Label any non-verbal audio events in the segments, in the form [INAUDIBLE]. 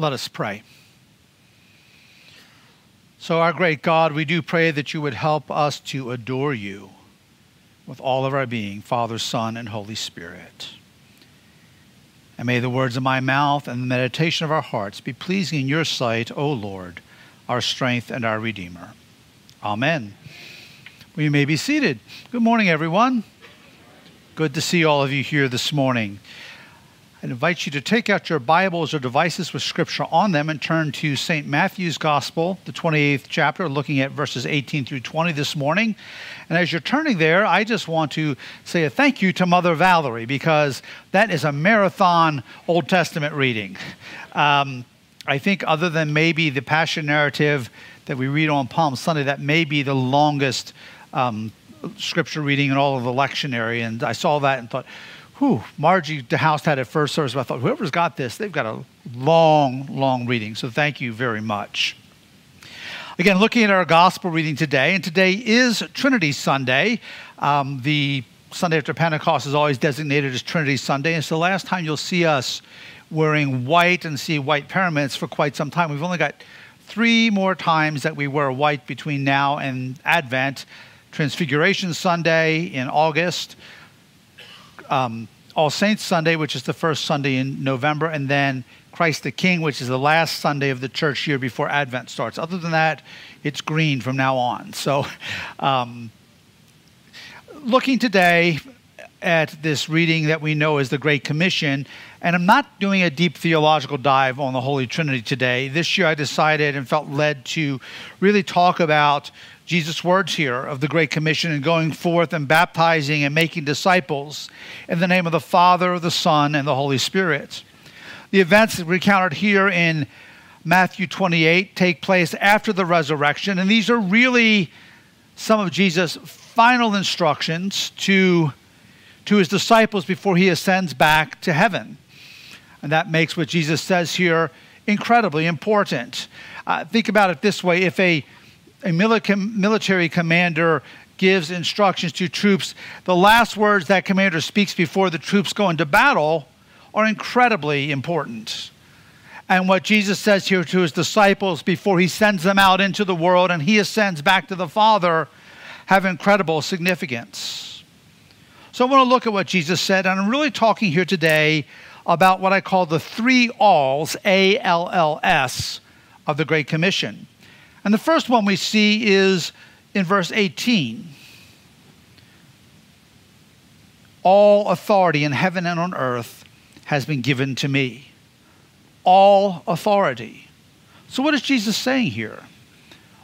Let us pray. So, our great God, we do pray that you would help us to adore you with all of our being, Father, Son, and Holy Spirit. And may the words of my mouth and the meditation of our hearts be pleasing in your sight, O Lord, our strength and our Redeemer. Amen. We may be seated. Good morning, everyone. Good to see all of you here this morning. I invite you to take out your Bibles or devices with Scripture on them and turn to St. Matthew's Gospel, the 28th chapter, looking at verses 18 through 20 this morning. And as you're turning there, I just want to say a thank you to Mother Valerie because that is a marathon Old Testament reading. Um, I think, other than maybe the Passion narrative that we read on Palm Sunday, that may be the longest um, scripture reading in all of the lectionary. And I saw that and thought, whew, Margie DeHouse had it first service, but I thought, whoever's got this, they've got a long, long reading. So thank you very much. Again, looking at our gospel reading today, and today is Trinity Sunday. Um, the Sunday after Pentecost is always designated as Trinity Sunday. It's the last time you'll see us wearing white and see white paraments for quite some time. We've only got three more times that we wear white between now and Advent Transfiguration Sunday in August, um, All Saints Sunday, which is the first Sunday in November, and then Christ the King, which is the last Sunday of the church year before Advent starts. Other than that, it's green from now on. [LAUGHS] So, um, looking today at this reading that we know as the Great Commission, and I'm not doing a deep theological dive on the Holy Trinity today. This year I decided and felt led to really talk about Jesus' words here of the Great Commission and going forth and baptizing and making disciples in the name of the Father, the Son, and the Holy Spirit. The events recounted here in Matthew 28 take place after the resurrection, and these are really some of Jesus' final instructions to, to his disciples before he ascends back to heaven. And that makes what Jesus says here incredibly important. Uh, think about it this way if a a military commander gives instructions to troops, the last words that commander speaks before the troops go into battle are incredibly important. And what Jesus says here to his disciples before he sends them out into the world and he ascends back to the Father have incredible significance. So I want to look at what Jesus said, and I'm really talking here today about what I call the three alls, A L L S, of the Great Commission. And the first one we see is in verse 18. All authority in heaven and on earth has been given to me. All authority. So, what is Jesus saying here?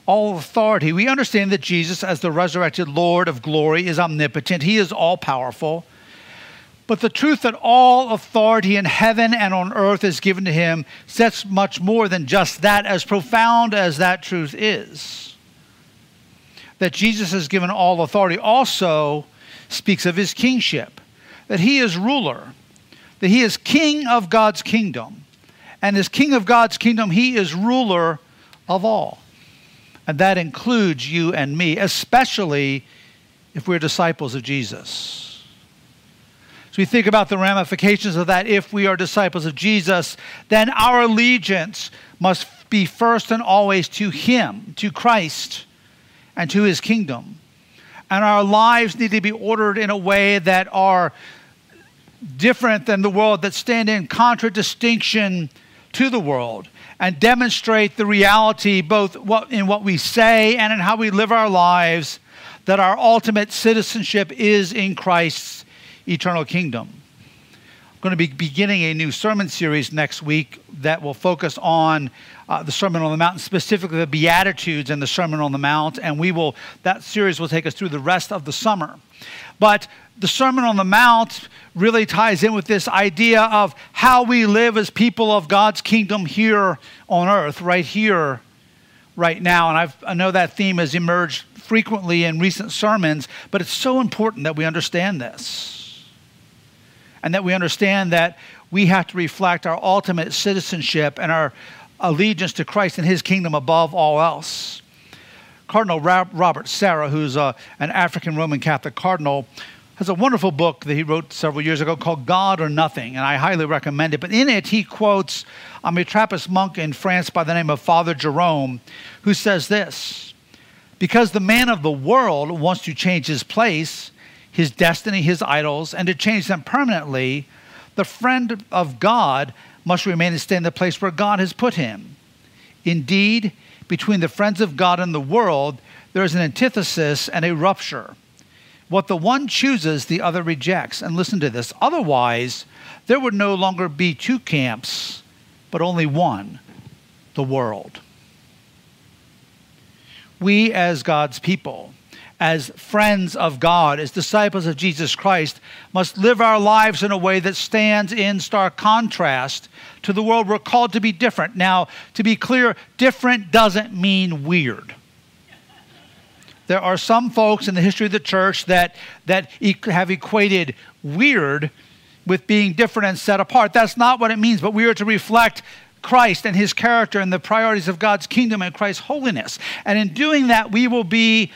All authority. We understand that Jesus, as the resurrected Lord of glory, is omnipotent, He is all powerful. But the truth that all authority in heaven and on earth is given to him sets much more than just that, as profound as that truth is. That Jesus has given all authority also speaks of his kingship, that he is ruler, that he is king of God's kingdom. And as king of God's kingdom, he is ruler of all. And that includes you and me, especially if we're disciples of Jesus. We think about the ramifications of that. If we are disciples of Jesus, then our allegiance must be first and always to Him, to Christ, and to His kingdom. And our lives need to be ordered in a way that are different than the world, that stand in contradistinction to the world and demonstrate the reality both in what we say and in how we live our lives that our ultimate citizenship is in Christ's eternal kingdom. I'm going to be beginning a new sermon series next week that will focus on uh, the Sermon on the Mount, specifically the Beatitudes and the Sermon on the Mount, and we will that series will take us through the rest of the summer. But the Sermon on the Mount really ties in with this idea of how we live as people of God's kingdom here on earth, right here, right now. And I've, I know that theme has emerged frequently in recent sermons, but it's so important that we understand this and that we understand that we have to reflect our ultimate citizenship and our allegiance to Christ and his kingdom above all else. Cardinal Robert Sarah, who's a, an African Roman Catholic cardinal, has a wonderful book that he wrote several years ago called God or Nothing, and I highly recommend it. But in it, he quotes a Trappist monk in France by the name of Father Jerome, who says this Because the man of the world wants to change his place, his destiny, his idols, and to change them permanently, the friend of God must remain and stay in the place where God has put him. Indeed, between the friends of God and the world, there is an antithesis and a rupture. What the one chooses, the other rejects. And listen to this. Otherwise, there would no longer be two camps, but only one the world. We, as God's people, as friends of God, as disciples of Jesus Christ, must live our lives in a way that stands in stark contrast to the world. We're called to be different. Now, to be clear, different doesn't mean weird. There are some folks in the history of the church that, that have equated weird with being different and set apart. That's not what it means, but we are to reflect Christ and his character and the priorities of God's kingdom and Christ's holiness. And in doing that, we will be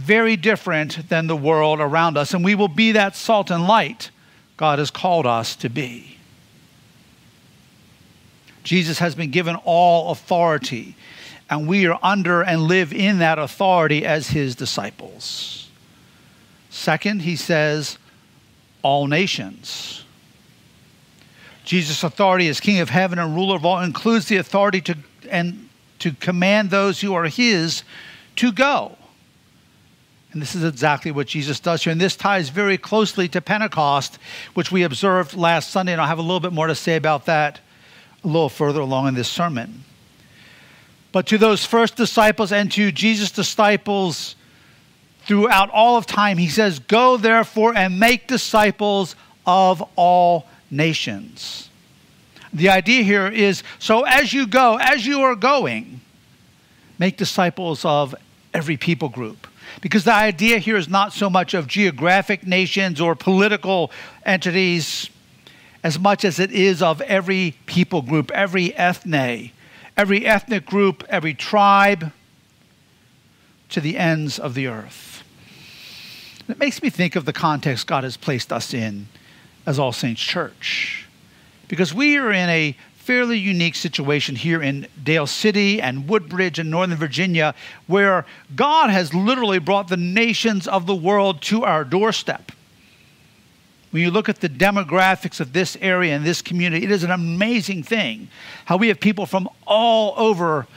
very different than the world around us, and we will be that salt and light God has called us to be. Jesus has been given all authority and we are under and live in that authority as his disciples. Second, he says, all nations. Jesus' authority as King of heaven and ruler of all includes the authority to, and to command those who are his to go. And this is exactly what Jesus does here. And this ties very closely to Pentecost, which we observed last Sunday. And I'll have a little bit more to say about that a little further along in this sermon. But to those first disciples and to Jesus' disciples throughout all of time, he says, Go therefore and make disciples of all nations. The idea here is so as you go, as you are going, make disciples of every people group. Because the idea here is not so much of geographic nations or political entities as much as it is of every people group, every ethne, every ethnic group, every tribe, to the ends of the earth. It makes me think of the context God has placed us in as All Saints Church. Because we are in a fairly unique situation here in Dale City and Woodbridge in Northern Virginia, where God has literally brought the nations of the world to our doorstep. When you look at the demographics of this area and this community, it is an amazing thing how we have people from all over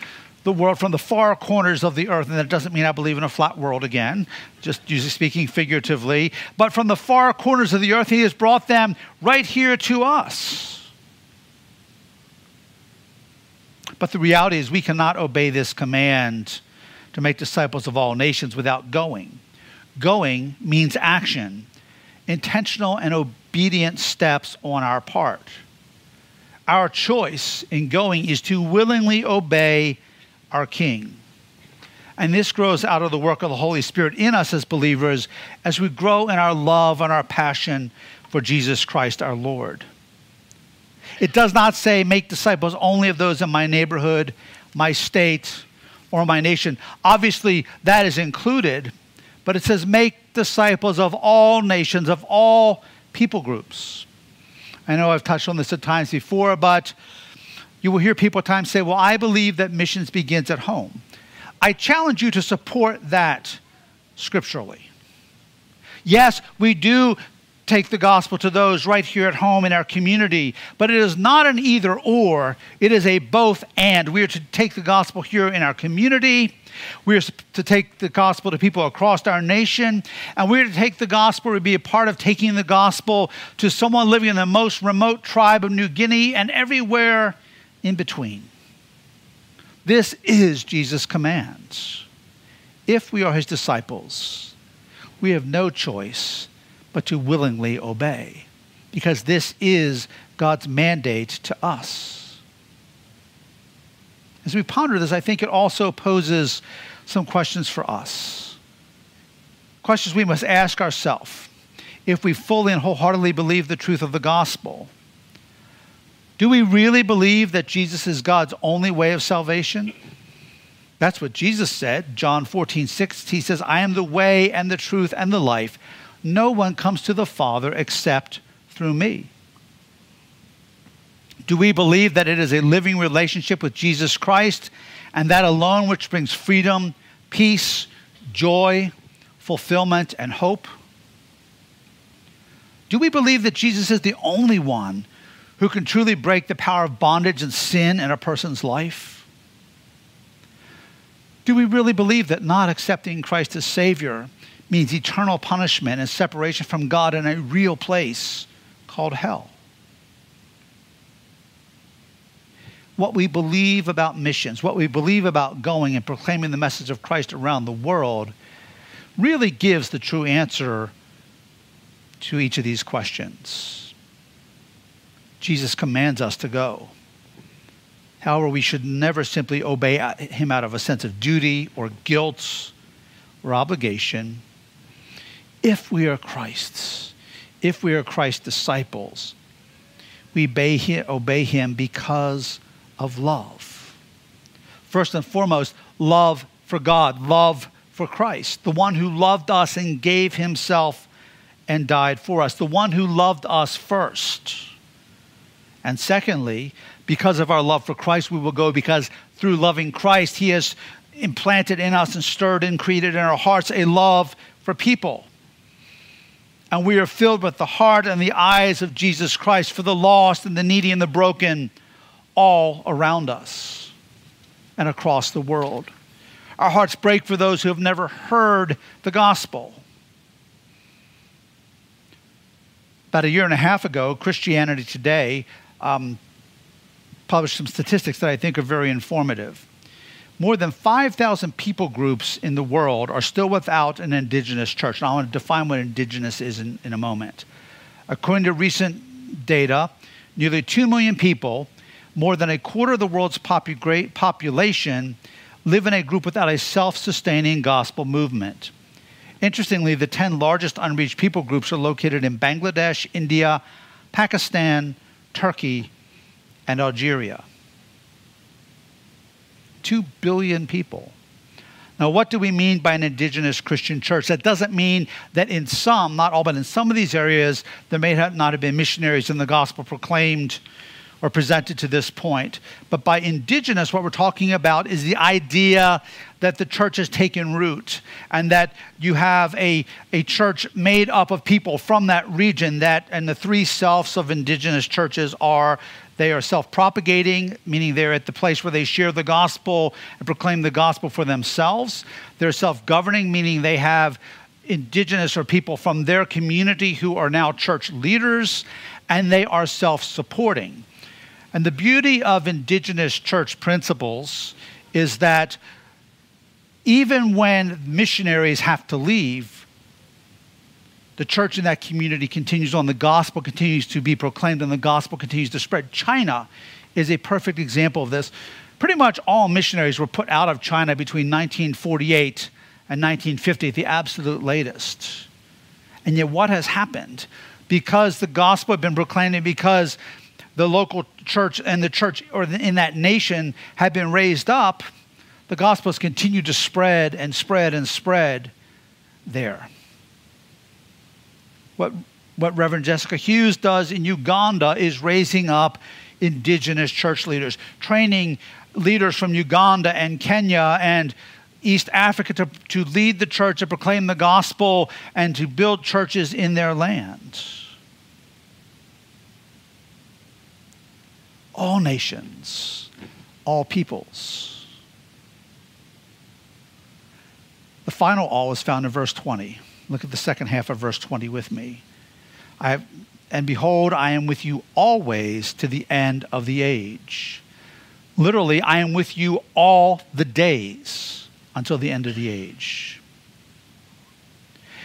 the world, from the far corners of the earth. And that doesn't mean I believe in a flat world again, just usually speaking figuratively. But from the far corners of the earth, He has brought them right here to us. But the reality is, we cannot obey this command to make disciples of all nations without going. Going means action intentional and obedient steps on our part. Our choice in going is to willingly obey our King. And this grows out of the work of the Holy Spirit in us as believers as we grow in our love and our passion for Jesus Christ our Lord. It does not say make disciples only of those in my neighborhood, my state, or my nation. Obviously, that is included, but it says make disciples of all nations, of all people groups. I know I've touched on this at times before, but you will hear people at times say, Well, I believe that missions begins at home. I challenge you to support that scripturally. Yes, we do take the gospel to those right here at home in our community. But it is not an either or, it is a both and. We are to take the gospel here in our community. We are to take the gospel to people across our nation, and we're to take the gospel to be a part of taking the gospel to someone living in the most remote tribe of New Guinea and everywhere in between. This is Jesus' commands. If we are his disciples, we have no choice but to willingly obey, because this is God's mandate to us. As we ponder this, I think it also poses some questions for us. Questions we must ask ourselves if we fully and wholeheartedly believe the truth of the gospel. Do we really believe that Jesus is God's only way of salvation? That's what Jesus said, John 14, 6. He says, I am the way and the truth and the life. No one comes to the Father except through me. Do we believe that it is a living relationship with Jesus Christ and that alone which brings freedom, peace, joy, fulfillment, and hope? Do we believe that Jesus is the only one who can truly break the power of bondage and sin in a person's life? Do we really believe that not accepting Christ as Savior means eternal punishment and separation from God in a real place called hell? What we believe about missions, what we believe about going and proclaiming the message of Christ around the world, really gives the true answer to each of these questions. Jesus commands us to go. However, we should never simply obey him out of a sense of duty or guilt or obligation. If we are Christ's, if we are Christ's disciples, we obey him because of love. First and foremost, love for God, love for Christ, the one who loved us and gave himself and died for us, the one who loved us first. And secondly, because of our love for Christ, we will go because through loving Christ, He has implanted in us and stirred and created in our hearts a love for people. And we are filled with the heart and the eyes of Jesus Christ for the lost and the needy and the broken all around us and across the world. Our hearts break for those who have never heard the gospel. About a year and a half ago, Christianity Today um, published some statistics that I think are very informative. More than 5,000 people groups in the world are still without an indigenous church. And I want to define what indigenous is in, in a moment. According to recent data, nearly 2 million people, more than a quarter of the world's popu- population, live in a group without a self sustaining gospel movement. Interestingly, the 10 largest unreached people groups are located in Bangladesh, India, Pakistan, Turkey, and Algeria. Two billion people. Now, what do we mean by an indigenous Christian church? That doesn't mean that in some, not all, but in some of these areas, there may not have been missionaries in the gospel proclaimed or presented to this point. But by indigenous, what we're talking about is the idea that the church has taken root and that you have a, a church made up of people from that region that and the three selves of indigenous churches are they are self-propagating meaning they're at the place where they share the gospel and proclaim the gospel for themselves. They're self-governing meaning they have indigenous or people from their community who are now church leaders and they are self-supporting. And the beauty of indigenous church principles is that even when missionaries have to leave, the church in that community continues on. The gospel continues to be proclaimed and the gospel continues to spread. China is a perfect example of this. Pretty much all missionaries were put out of China between 1948 and 1950, the absolute latest. And yet, what has happened? Because the gospel had been proclaimed and because the local church and the church or in that nation had been raised up, the gospel has continued to spread and spread and spread there. What, what Reverend Jessica Hughes does in Uganda is raising up indigenous church leaders, training leaders from Uganda and Kenya and East Africa to, to lead the church, to proclaim the gospel, and to build churches in their lands. all nations, all peoples. The final all is found in verse 20. Look at the second half of verse 20 with me. I and behold, I am with you always to the end of the age. Literally, I am with you all the days until the end of the age.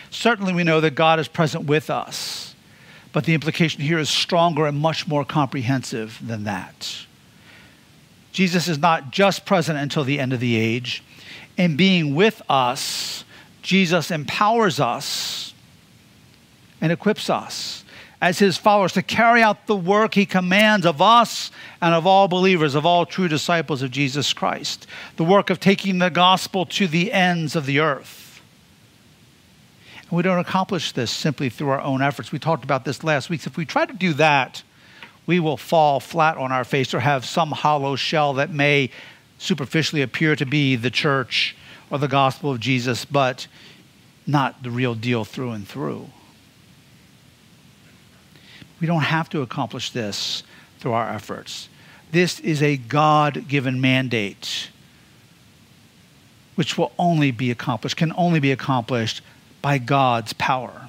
Certainly, we know that God is present with us but the implication here is stronger and much more comprehensive than that. Jesus is not just present until the end of the age. In being with us, Jesus empowers us and equips us as his followers to carry out the work he commands of us and of all believers, of all true disciples of Jesus Christ. The work of taking the gospel to the ends of the earth. And we don't accomplish this simply through our own efforts. We talked about this last week. If we try to do that, we will fall flat on our face or have some hollow shell that may superficially appear to be the church or the gospel of Jesus, but not the real deal through and through. We don't have to accomplish this through our efforts. This is a God given mandate which will only be accomplished, can only be accomplished by God's power.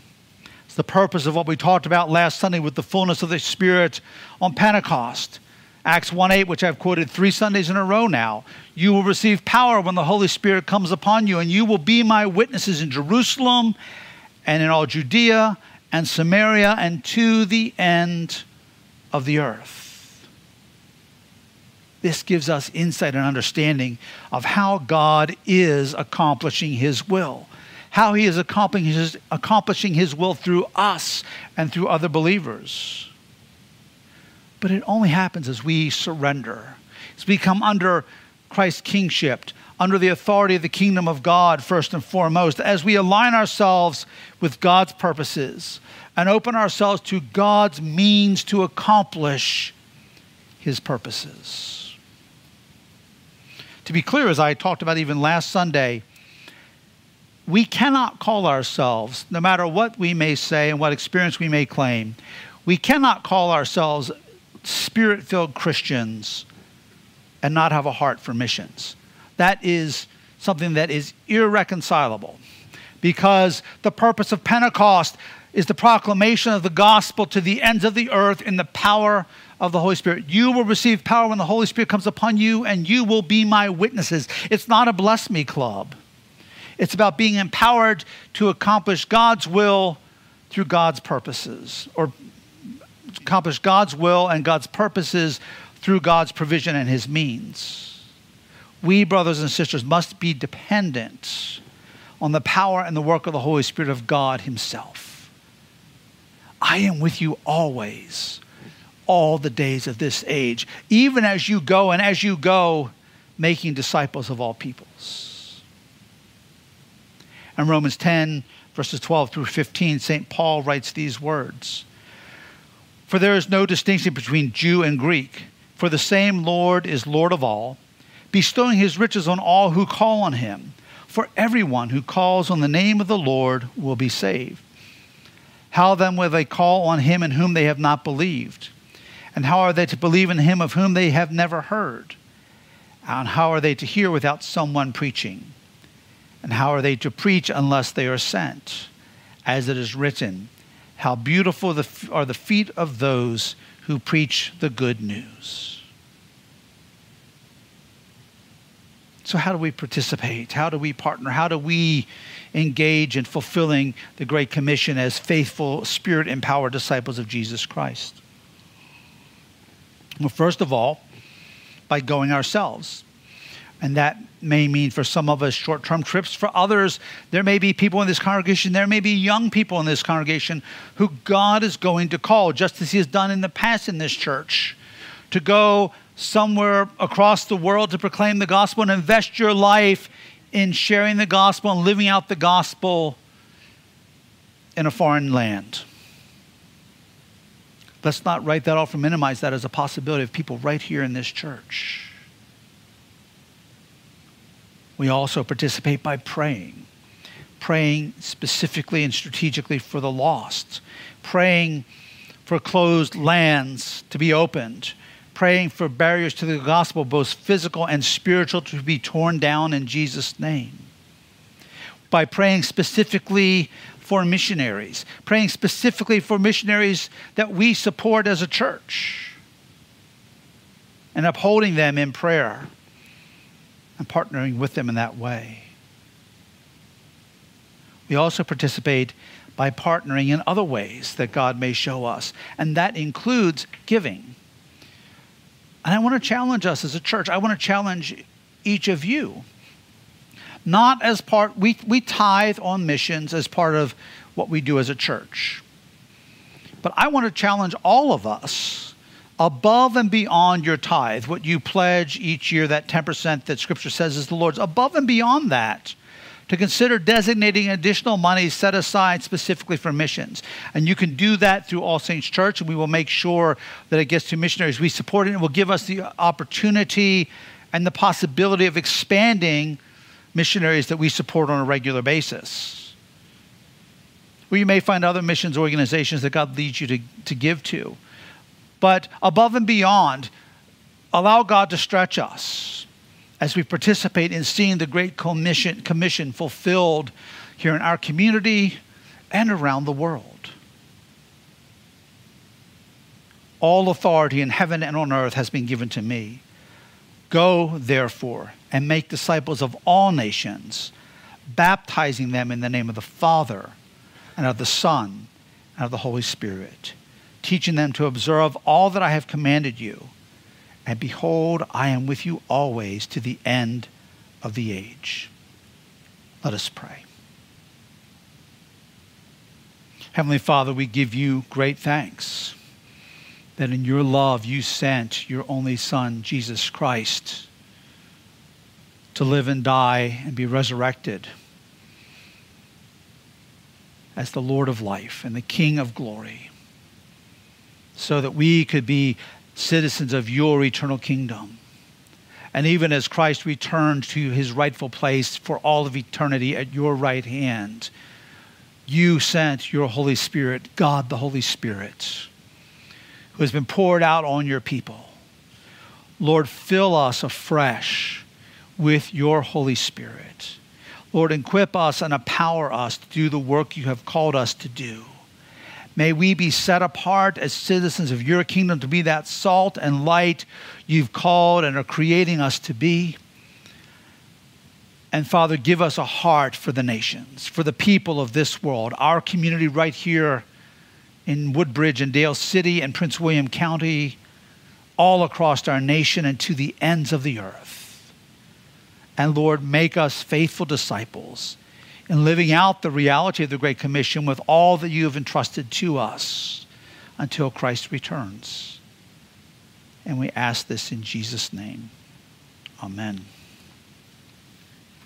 It's the purpose of what we talked about last Sunday with the fullness of the Spirit on Pentecost. Acts 1 8, which I've quoted three Sundays in a row now. You will receive power when the Holy Spirit comes upon you, and you will be my witnesses in Jerusalem and in all Judea and Samaria and to the end of the earth. This gives us insight and understanding of how God is accomplishing his will, how he is accomplishing his, accomplishing his will through us and through other believers. But it only happens as we surrender, as we come under Christ's kingship, under the authority of the kingdom of God, first and foremost, as we align ourselves with God's purposes and open ourselves to God's means to accomplish his purposes. To be clear, as I talked about even last Sunday, we cannot call ourselves, no matter what we may say and what experience we may claim, we cannot call ourselves spirit filled Christians and not have a heart for missions. That is something that is irreconcilable because the purpose of Pentecost is the proclamation of the gospel to the ends of the earth in the power of the Holy Spirit. You will receive power when the Holy Spirit comes upon you, and you will be my witnesses. It's not a bless me club, it's about being empowered to accomplish God's will through God's purposes, or accomplish God's will and God's purposes through God's provision and his means. We, brothers and sisters, must be dependent on the power and the work of the Holy Spirit of God himself. I am with you always, all the days of this age, even as you go and as you go, making disciples of all peoples. In Romans 10, verses 12 through 15, St. Paul writes these words for there is no distinction between Jew and Greek, for the same Lord is Lord of all, bestowing his riches on all who call on him. For everyone who calls on the name of the Lord will be saved. How then will they call on him in whom they have not believed? And how are they to believe in him of whom they have never heard? And how are they to hear without someone preaching? And how are they to preach unless they are sent? As it is written, how beautiful are the feet of those who preach the good news. So, how do we participate? How do we partner? How do we engage in fulfilling the Great Commission as faithful, spirit empowered disciples of Jesus Christ? Well, first of all, by going ourselves. And that may mean for some of us short term trips. For others, there may be people in this congregation, there may be young people in this congregation who God is going to call, just as He has done in the past in this church, to go somewhere across the world to proclaim the gospel and invest your life in sharing the gospel and living out the gospel in a foreign land. Let's not write that off or minimize that as a possibility of people right here in this church. We also participate by praying, praying specifically and strategically for the lost, praying for closed lands to be opened, praying for barriers to the gospel, both physical and spiritual, to be torn down in Jesus' name. By praying specifically for missionaries, praying specifically for missionaries that we support as a church, and upholding them in prayer and partnering with them in that way. We also participate by partnering in other ways that God may show us, and that includes giving. And I want to challenge us as a church. I want to challenge each of you. Not as part, we, we tithe on missions as part of what we do as a church. But I want to challenge all of us above and beyond your tithe, what you pledge each year, that 10% that Scripture says is the Lord's, above and beyond that, to consider designating additional money set aside specifically for missions. And you can do that through All Saints Church, and we will make sure that it gets to missionaries. We support it, and it will give us the opportunity and the possibility of expanding missionaries that we support on a regular basis. Or you may find other missions organizations that God leads you to, to give to. But above and beyond, allow God to stretch us as we participate in seeing the Great Commission, commission fulfilled here in our community and around the world. All authority in heaven and on earth has been given to me. Go, therefore, and make disciples of all nations, baptizing them in the name of the Father and of the Son and of the Holy Spirit, teaching them to observe all that I have commanded you and behold, I am with you always to the end of the age. Let us pray. Heavenly Father, we give you great thanks that in your love you sent your only Son, Jesus Christ, to live and die and be resurrected as the Lord of life and the King of glory, so that we could be citizens of your eternal kingdom. And even as Christ returned to his rightful place for all of eternity at your right hand, you sent your Holy Spirit, God the Holy Spirit, who has been poured out on your people. Lord, fill us afresh with your Holy Spirit. Lord, equip us and empower us to do the work you have called us to do. May we be set apart as citizens of your kingdom to be that salt and light you've called and are creating us to be. And Father, give us a heart for the nations, for the people of this world, our community right here in Woodbridge and Dale City and Prince William County, all across our nation and to the ends of the earth. And Lord, make us faithful disciples in living out the reality of the Great Commission with all that you have entrusted to us until Christ returns. And we ask this in Jesus' name. Amen.